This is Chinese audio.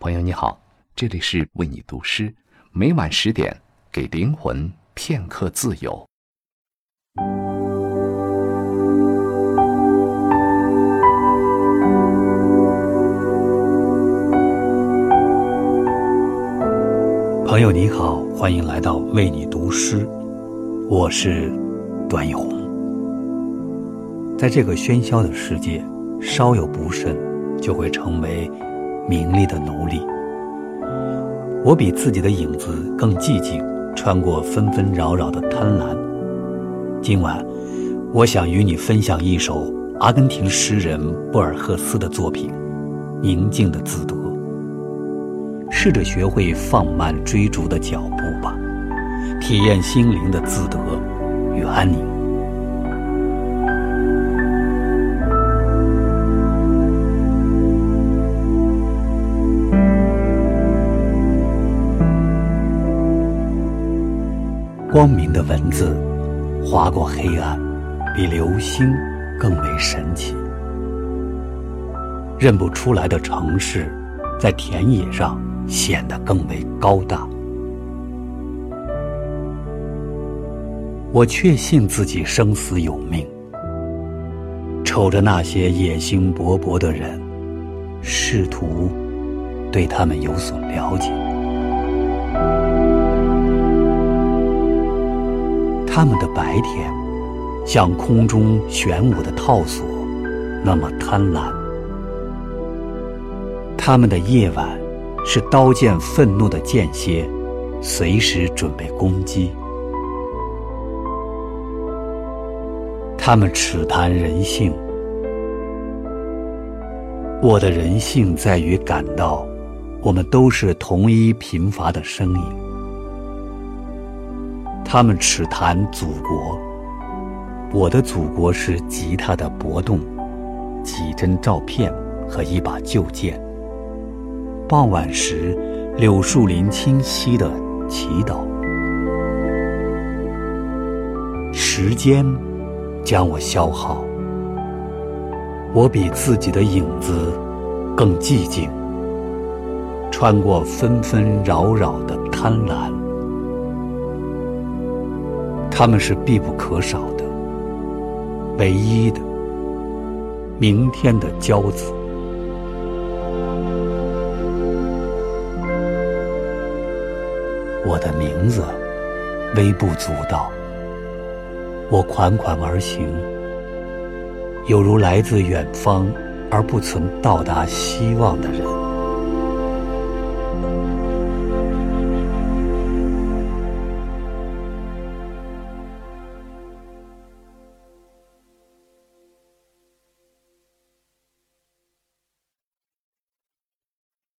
朋友你好，这里是为你读诗，每晚十点给灵魂片刻自由。朋友你好，欢迎来到为你读诗，我是段奕宏。在这个喧嚣的世界，稍有不慎，就会成为名利的奴隶。我比自己的影子更寂静，穿过纷纷扰扰的贪婪。今晚，我想与你分享一首阿根廷诗人博尔赫斯的作品《宁静的自得》。试着学会放慢追逐的脚步吧，体验心灵的自得与安宁。光明的文字划过黑暗，比流星更为神奇。认不出来的城市，在田野上。显得更为高大。我确信自己生死有命。瞅着那些野心勃勃的人，试图对他们有所了解。他们的白天像空中玄武的套索，那么贪婪；他们的夜晚。是刀剑愤怒的间歇，随时准备攻击。他们尺谈人性，我的人性在于感到，我们都是同一贫乏的声音。他们只谈祖国，我的祖国是吉他的搏动，几帧照片和一把旧剑。傍晚时，柳树林清晰的祈祷。时间将我消耗，我比自己的影子更寂静。穿过纷纷扰扰的贪婪，他们是必不可少的、唯一的、明天的骄子。我的名字微不足道，我款款而行，犹如来自远方而不曾到达希望的人。